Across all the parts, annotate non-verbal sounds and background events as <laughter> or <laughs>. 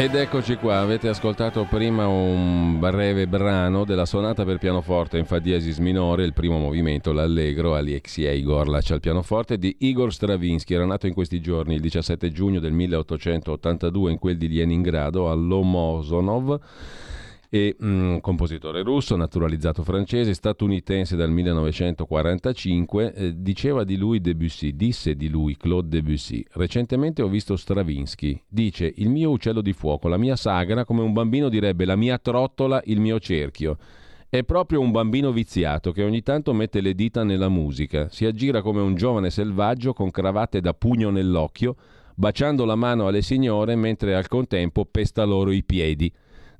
Ed eccoci qua, avete ascoltato prima un breve brano della sonata per pianoforte in fa diesis minore, il primo movimento, l'allegro, Alexei Igorlac al pianoforte di Igor Stravinsky, era nato in questi giorni, il 17 giugno del 1882 in quel di Leningrado, all'Omosonov e mm, compositore russo, naturalizzato francese, statunitense dal 1945, eh, diceva di lui Debussy, disse di lui Claude Debussy. Recentemente ho visto Stravinsky, dice il mio uccello di fuoco, la mia sagra, come un bambino direbbe la mia trottola, il mio cerchio. È proprio un bambino viziato che ogni tanto mette le dita nella musica, si aggira come un giovane selvaggio con cravatte da pugno nell'occhio, baciando la mano alle signore mentre al contempo pesta loro i piedi.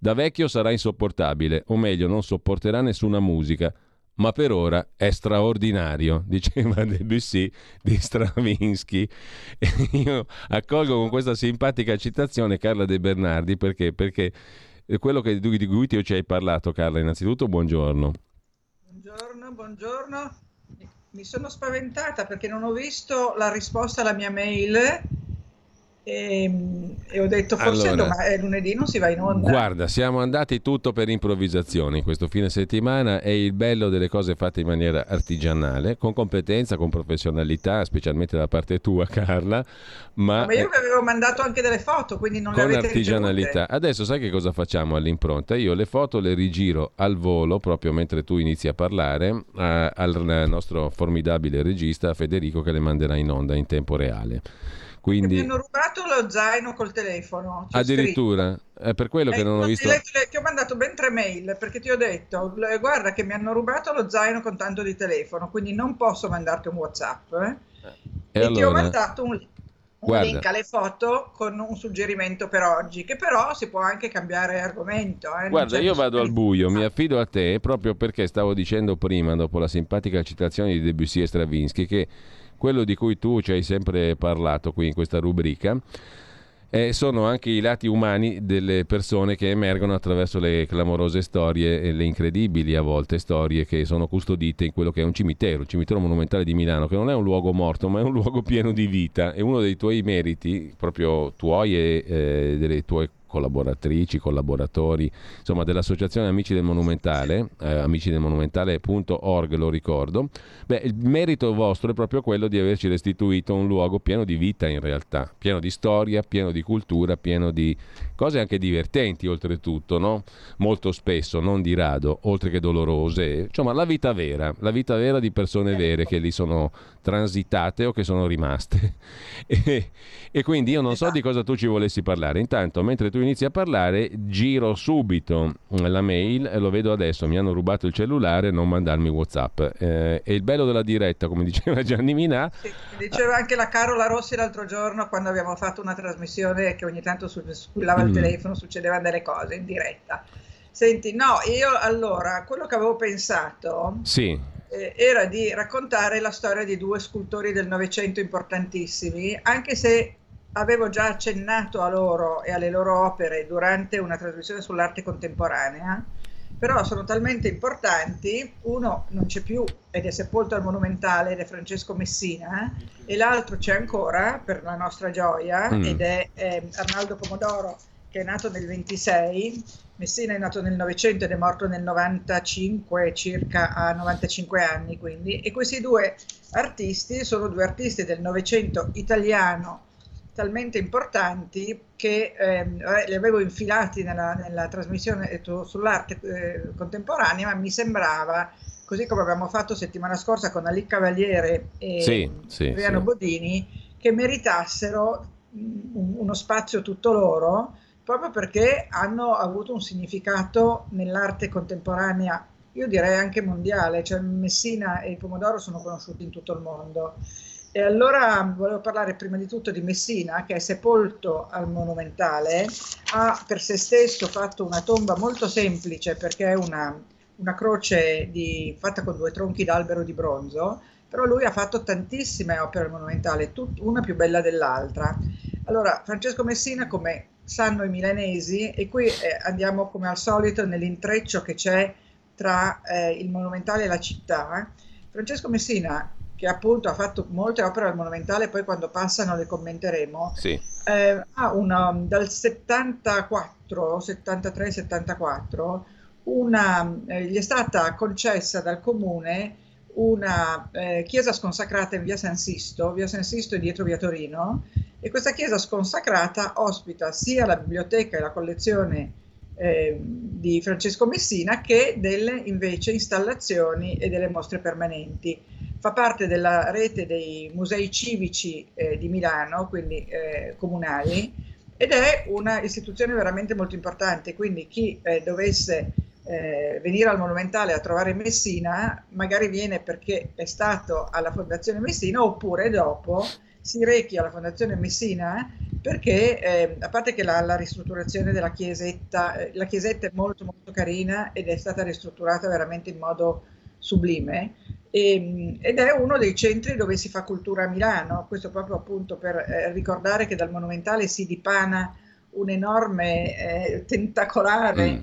Da vecchio sarà insopportabile, o meglio, non sopporterà nessuna musica, ma per ora è straordinario, <laughs> diceva Debussy di Stravinsky. E <laughs> io accolgo con questa simpatica citazione Carla De Bernardi perché, perché quello che, di cui ti ci hai parlato, Carla, innanzitutto buongiorno. Buongiorno, buongiorno. Mi sono spaventata perché non ho visto la risposta alla mia mail e, ehm, e, ho detto forse allora, domani, lunedì non si va in onda. Guarda, siamo andati tutto per improvvisazioni questo fine settimana è il bello delle cose fatte in maniera artigianale, con competenza, con professionalità, specialmente da parte tua Carla. Ma, ma io vi avevo mandato anche delle foto, quindi non con le avete artigianalità. Ricevute. Adesso sai che cosa facciamo all'impronta? Io le foto le rigiro al volo proprio mentre tu inizi a parlare a, al nostro formidabile regista Federico che le manderà in onda in tempo reale. Quindi... Mi hanno rubato lo zaino col telefono. Addirittura? È per quello che non ho visto... Le, ti ho mandato ben tre mail perché ti ho detto, guarda che mi hanno rubato lo zaino con tanto di telefono, quindi non posso mandarti un Whatsapp. Eh? E, e allora... ti ho mandato un, un link alle foto con un suggerimento per oggi, che però si può anche cambiare argomento. Eh? Guarda, io vado al buio, mi affido a te proprio perché stavo dicendo prima, dopo la simpatica citazione di Debussy e Stravinsky, che quello di cui tu ci hai sempre parlato qui in questa rubrica. Eh, sono anche i lati umani delle persone che emergono attraverso le clamorose storie e le incredibili a volte storie che sono custodite in quello che è un cimitero, il cimitero monumentale di Milano, che non è un luogo morto ma è un luogo pieno di vita e uno dei tuoi meriti, proprio tuoi e eh, delle tue collaboratrici, collaboratori, insomma dell'Associazione Amici del Monumentale, eh, amici del Monumentale.org lo ricordo, beh, il merito vostro è proprio quello di averci restituito un luogo pieno di vita in realtà, pieno di storia, pieno di cultura, pieno di cose anche divertenti oltretutto, no? molto spesso, non di rado, oltre che dolorose, insomma la vita vera, la vita vera di persone vere che lì sono transitate o che sono rimaste. <laughs> e, e quindi io non so di cosa tu ci volessi parlare, intanto mentre tu inizi a parlare, giro subito la mail e lo vedo adesso. Mi hanno rubato il cellulare, non mandarmi WhatsApp. Eh, e il bello della diretta, come <laughs> diceva Gianni Minà. Sì, diceva anche la Carola Rossi l'altro giorno quando abbiamo fatto una trasmissione che ogni tanto squillava il mm. telefono, succedevano delle cose in diretta. Senti, no, io allora quello che avevo pensato sì. eh, era di raccontare la storia di due scultori del Novecento importantissimi, anche se avevo già accennato a loro e alle loro opere durante una trasmissione sull'arte contemporanea, però sono talmente importanti, uno non c'è più ed è sepolto al Monumentale ed è Francesco Messina, e l'altro c'è ancora per la nostra gioia mm. ed è eh, Arnaldo Pomodoro che è nato nel 26, Messina è nato nel 900 ed è morto nel 95, circa a 95 anni quindi, e questi due artisti sono due artisti del Novecento italiano talmente importanti che ehm, li avevo infilati nella, nella trasmissione sull'arte eh, contemporanea, ma mi sembrava, così come abbiamo fatto settimana scorsa con Ali Cavaliere e sì, sì, Adriano sì. Bodini, che meritassero un, uno spazio tutto loro, proprio perché hanno avuto un significato nell'arte contemporanea, io direi anche mondiale, cioè Messina e il pomodoro sono conosciuti in tutto il mondo. E allora volevo parlare prima di tutto di Messina, che è sepolto al Monumentale, ha per se stesso fatto una tomba molto semplice perché è una, una croce di, fatta con due tronchi d'albero di bronzo, però lui ha fatto tantissime opere al Monumentale, tut, una più bella dell'altra. Allora, Francesco Messina, come sanno i milanesi, e qui eh, andiamo come al solito nell'intreccio che c'è tra eh, il monumentale e la città. Francesco Messina, che appunto ha fatto molte opere al monumentale, poi quando passano le commenteremo, sì. eh, ha una, dal 74, 73, 74, una, eh, gli è stata concessa dal comune una eh, chiesa sconsacrata in via San Sisto, via San Sisto è dietro via Torino, e questa chiesa sconsacrata ospita sia la biblioteca e la collezione eh, di Francesco Messina che delle invece installazioni e delle mostre permanenti. Fa parte della rete dei musei civici eh, di Milano, quindi eh, comunali, ed è una istituzione veramente molto importante, quindi chi eh, dovesse eh, venire al Monumentale a trovare Messina, magari viene perché è stato alla Fondazione Messina oppure dopo si rechi alla Fondazione Messina perché eh, a parte che la, la, ristrutturazione della chiesetta, eh, la chiesetta è molto molto carina ed è stata ristrutturata veramente in modo sublime e, ehm, ed è uno dei centri dove si fa cultura a Milano, questo proprio appunto per eh, ricordare che dal Monumentale si dipana un enorme eh, tentacolare mm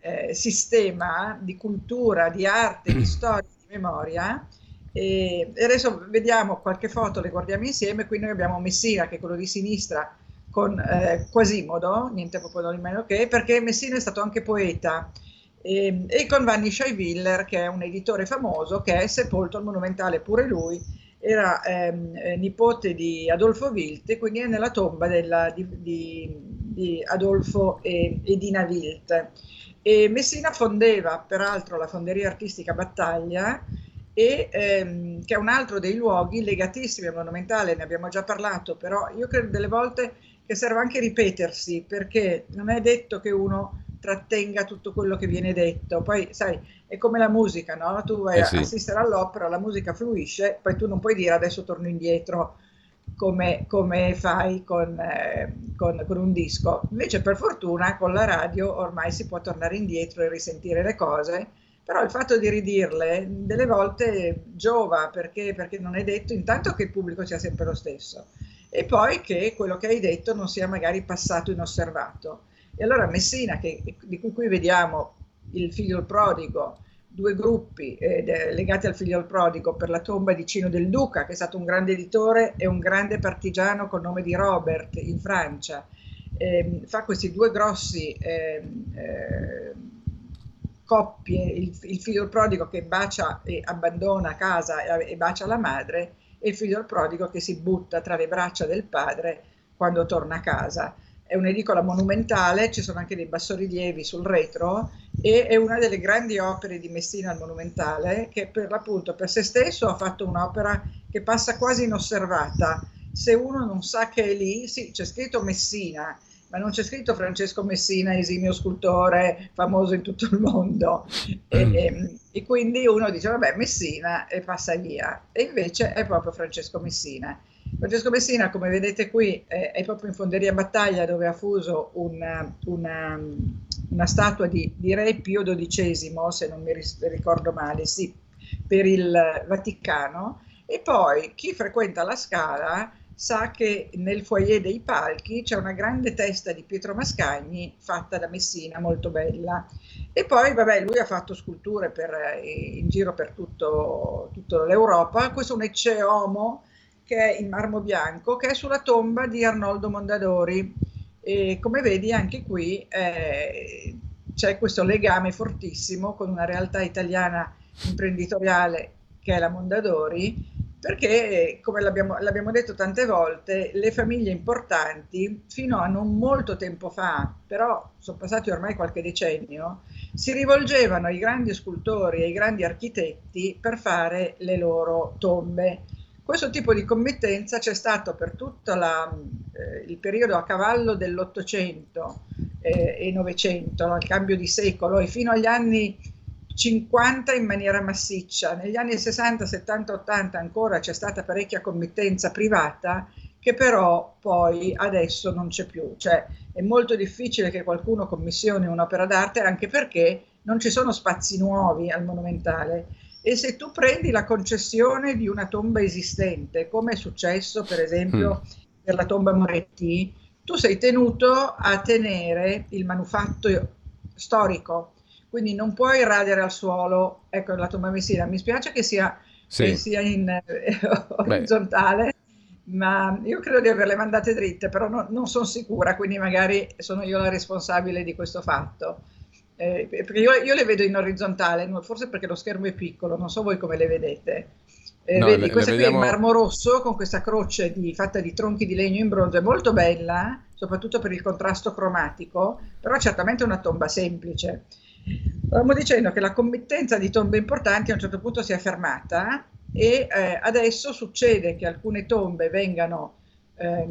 eh, sistema di cultura, di arte, di <clears throat> storia, di memoria. E, e adesso vediamo qualche foto, le guardiamo insieme. Qui noi abbiamo Messina, che è quello di sinistra, con eh, Quasimodo, niente proprio di meno che, perché Messina è stato anche poeta. E, e con Vanni Scheiviller, che è un editore famoso, che è sepolto al Monumentale pure lui, era ehm, eh, nipote di Adolfo Wilt, quindi è nella tomba della, di, di, di, Adolfo e, e Dina Wilt. E Messina fondeva peraltro la Fonderia Artistica Battaglia, e, ehm, che è un altro dei luoghi legatissimi al monumentale, ne abbiamo già parlato, però io credo delle volte che serve anche ripetersi, perché non è detto che uno trattenga tutto quello che viene detto. Poi, sai, è come la musica, no? Tu vai eh sì. a assistere all'opera, la musica fluisce, poi tu non puoi dire adesso torno indietro come, come fai con, eh, con, con, un disco. Invece per fortuna con la radio ormai si può tornare indietro e risentire le cose, però il fatto di ridirle delle volte giova perché, perché non è detto intanto che il pubblico sia sempre lo stesso e poi che quello che hai detto non sia magari passato inosservato. E allora Messina, che, di cui qui vediamo il figlio prodigo, due gruppi eh, legati al figlio prodigo per la tomba di Cino del Duca, che è stato un grande editore e un grande partigiano col nome di Robert in Francia. Eh, fa questi due grossi eh, coppie, il, il, figlio prodigo che bacia e abbandona casa e, e bacia la madre e il figlio prodigo che si butta tra le braccia del padre quando torna a casa è un'edicola monumentale, ci sono anche dei bassorilievi sul retro e è una delle grandi opere di Messina al Monumentale che per l'appunto per se stesso ha fatto un'opera che passa quasi inosservata. Se uno non sa che è lì, sì, c'è scritto Messina, ma non c'è scritto Francesco Messina, esimio scultore famoso in tutto il mondo. E, mm. e, e quindi uno dice, vabbè, Messina e passa via. E invece è proprio Francesco Messina. Francesco Messina, come vedete qui, è, è, proprio in fonderia battaglia dove ha fuso una, una, una statua di, di, Re Pio XII, se non mi ricordo male, sì, per il Vaticano. E poi chi frequenta la scala sa che nel foyer dei palchi c'è una grande testa di Pietro Mascagni fatta da Messina, molto bella. E poi, vabbè, lui ha fatto sculture per, in giro per tutto, tutta l'Europa. Questo è un Ecce Homo che è in marmo bianco, che è sulla tomba di Arnoldo Mondadori. E come vedi anche qui eh, c'è questo legame fortissimo con una realtà italiana imprenditoriale che è la Mondadori, perché come l'abbiamo, l'abbiamo, detto tante volte, le famiglie importanti fino a non molto tempo fa, però sono passati ormai qualche decennio, si rivolgevano ai grandi scultori e ai grandi architetti per fare le loro tombe questo tipo di committenza c'è stato per tutto la, eh, il periodo a cavallo dell'Ottocento eh, e Novecento, no? il cambio di secolo, e fino agli anni 50 in maniera massiccia. Negli anni 60, 70, 80 ancora c'è stata parecchia committenza privata che però poi adesso non c'è più. Cioè è molto difficile che qualcuno commissioni un'opera d'arte anche perché non ci sono spazi nuovi al monumentale e se tu prendi la concessione di una tomba esistente, come è successo per esempio mm. per la tomba Moretti, tu sei tenuto a tenere il manufatto storico, quindi non puoi radere al suolo, ecco la tomba Messina, mi spiace che sia, sì. che sia in eh, orizzontale, Beh. ma io credo di averle mandate dritte, però no, non sono sicura, quindi magari sono io la responsabile di questo fatto. Eh, perché io, io, le vedo in orizzontale, forse perché lo schermo è piccolo, non so voi come le vedete. Eh, no, vedi, le, questa le vediamo... qui è in marmo rosso con questa croce di, fatta di tronchi di legno in bronzo, è molto bella, soprattutto per il contrasto cromatico, però certamente è una tomba semplice. Stavamo dicendo che la committenza di tombe importanti a un certo punto si è fermata e eh, adesso succede che alcune tombe vengano, eh,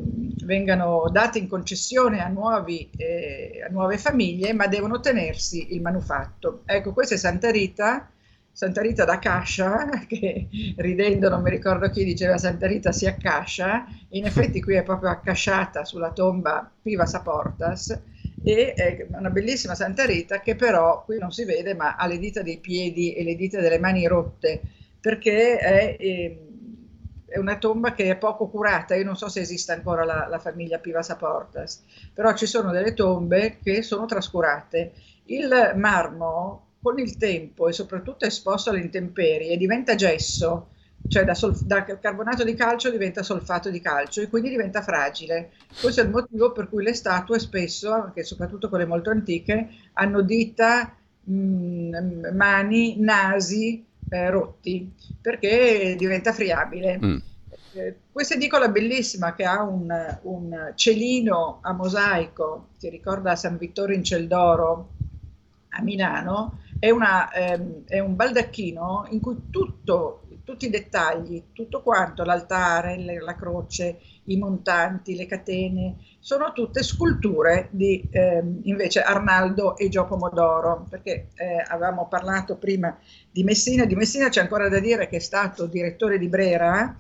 vengano date in concessione a, nuovi, eh, a nuove famiglie, ma devono tenersi il manufatto. Ecco, questa è Santa Rita Santa Rita da Cascia, <laughs> che ridendo non mi ricordo chi diceva Santa Rita si accascia, in effetti qui è proprio accasciata sulla tomba Piva Saportas e è una bellissima Santa Rita che però qui non si vede ma ha le dita dei piedi e le dita delle mani rotte perché è, ehm, è una tomba che è poco curata, io non so se esiste ancora la, la famiglia Piva Saportas, però ci sono delle tombe che sono trascurate. Il marmo con il tempo e soprattutto esposto alle intemperie diventa gesso, cioè da, solf- da, carbonato di calcio diventa solfato di calcio e quindi diventa fragile. Questo è il motivo per cui le statue spesso, anche soprattutto quelle molto antiche, hanno dita, mh, mm, mani, nasi eh, rotti, perché diventa friabile. Mm. Eh, questa edicola bellissima che ha un, un celino a mosaico che ricorda San Vittore in Celdoro a Milano, è, una, ehm, è un baldacchino in cui tutto, tutti i dettagli, tutto quanto, l'altare, la croce, i montanti, le catene, sono tutte sculture di ehm, invece Arnaldo e Gio Pomodoro, perché eh, avevamo parlato prima di Messina, di Messina c'è ancora da dire che è stato direttore di Brera,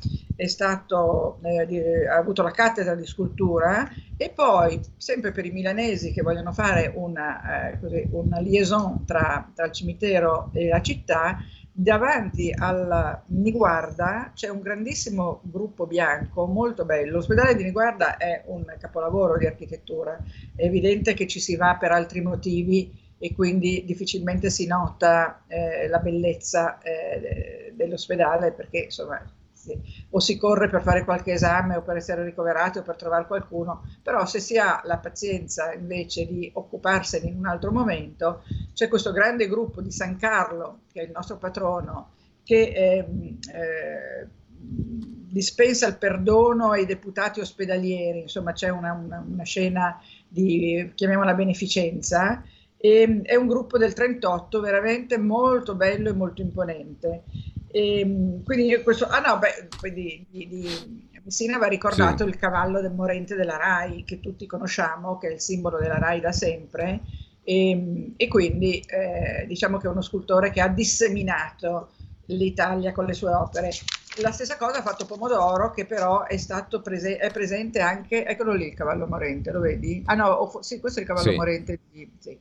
stato, eh, di, ha avuto la cattedra di scultura e poi, sempre per i milanesi che vogliono fare una, eh, così, una liaison tra, tra il cimitero e la città, davanti alla Niguarda c'è un grandissimo gruppo bianco molto bello. L'ospedale di Niguarda è un capolavoro di architettura, è evidente che ci si va per altri motivi e quindi difficilmente si nota eh, la bellezza eh, dell'ospedale perché insomma o si corre per fare qualche esame o per essere ricoverati o per trovare qualcuno, però se si ha la pazienza invece di occuparsene in un altro momento, c'è questo grande gruppo di San Carlo, che è il nostro patrono, che eh, eh, dispensa il perdono ai deputati ospedalieri, insomma c'è una, una, una scena di, chiamiamola beneficenza, e, è un gruppo del 38 veramente molto bello e molto imponente. E, ehm, quindi questo, ah no, beh, di, di, di Messina va ricordato sì. il cavallo del morente della RAI, che tutti conosciamo, che è il simbolo della RAI da sempre, e, ehm, e quindi eh, diciamo che è uno scultore che ha disseminato l'Italia con le sue opere. La stessa cosa ha fatto Pomodoro, che però è stato prese- è presente anche, eccolo lì il cavallo morente, lo vedi? Ah no, oh, sì, questo è il cavallo sì. morente. Di, sì.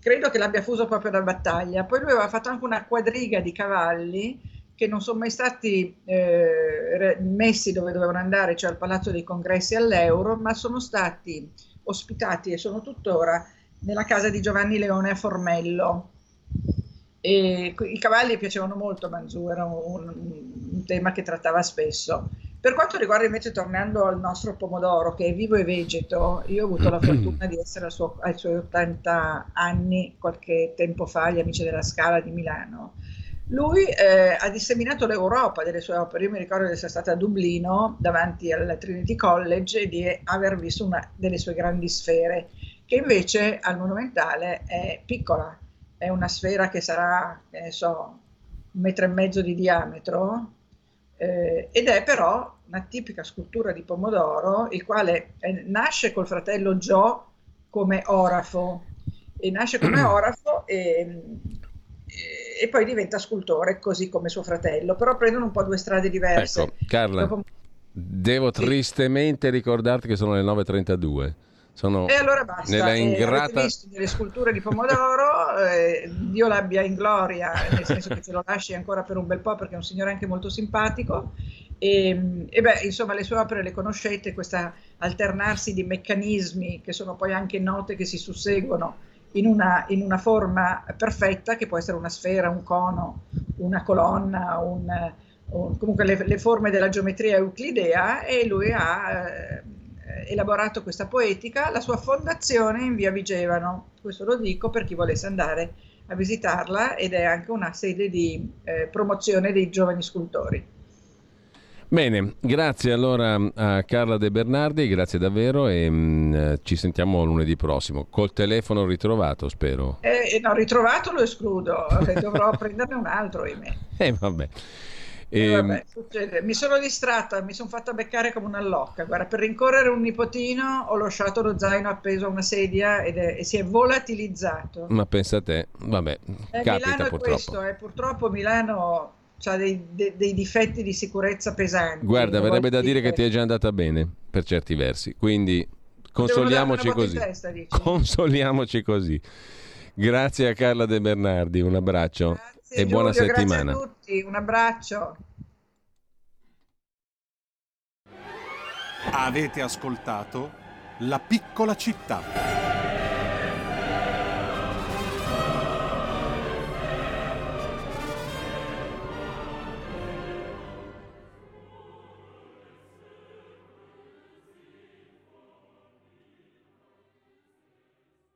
Credo che l'abbia fuso proprio da battaglia. Poi lui aveva fatto anche una quadriga di cavalli che non sono mai stati eh, messi dove dovevano andare, cioè al Palazzo dei Congressi all'Euro, ma sono stati ospitati e sono tuttora nella casa di Giovanni Leone a Formello. E I cavalli piacevano molto a Manzù, era un, un tema che trattava spesso. Per quanto riguarda invece, tornando al nostro pomodoro, che è vivo e vegeto, io ho avuto la <clears throat> fortuna di essere suo, ai suoi 80 anni qualche tempo fa agli Amici della Scala di Milano lui eh, ha disseminato l'Europa delle sue opere. Io mi ricordo di essere stata a Dublino davanti al Trinity College e di aver visto una delle sue grandi sfere, che invece al Monumentale è piccola. È una sfera che sarà, che ne so, un metro e mezzo di diametro, eh, ed è però una tipica scultura di pomodoro, il quale eh, nasce col fratello Joe come orafo, e nasce come <clears throat> orafo e e poi diventa scultore così come suo fratello, però prendono un po' due strade diverse. Ecco, Carla, Dopo... devo sì. tristemente ricordarti che sono le 9.32. Sono e allora basta, nella ingrata... Eh, visto delle sculture di Pomodoro, <laughs> eh, Dio l'abbia in gloria, nel senso che ce lo lasci ancora per un bel po' perché è un signore anche molto simpatico E, e, beh, insomma, le sue opere le conoscete, questo alternarsi di meccanismi che sono poi anche note che si susseguono in una, in una forma perfetta, che può essere una sfera, un cono, una colonna, un, un, comunque le, le, forme della geometria euclidea, e lui ha eh, elaborato questa poetica. La sua fondazione in via Vigevano, questo lo dico per chi volesse andare a visitarla ed è anche una sede di eh, promozione dei giovani scultori. Bene, grazie allora a Carla De Bernardi, grazie davvero e mh, mm, ci sentiamo lunedì prossimo. Col telefono ritrovato, spero. Eh, no, ritrovato lo escludo, eh, dovrò <laughs> prenderne un altro, ahimè. Eh, vabbè. E... Eh, vabbè, mi sono distratta, mi sono fatta beccare come una locca. Guarda, per rincorrere un nipotino ho lasciato lo zaino appeso a una sedia ed è, e si è volatilizzato. Ma pensa a te, vabbè, eh, capita Milano purtroppo. Questo, eh, purtroppo Milano ha dei, dei, dei, difetti di sicurezza pesanti. Guarda, verrebbe da dire che ti è già andata bene per certi versi, quindi consoliamoci così. Testa, <laughs> consoliamoci così. Grazie a Carla De Bernardi, un abbraccio grazie, e Giulio, buona settimana. Grazie a tutti, un abbraccio. Avete ascoltato La piccola città.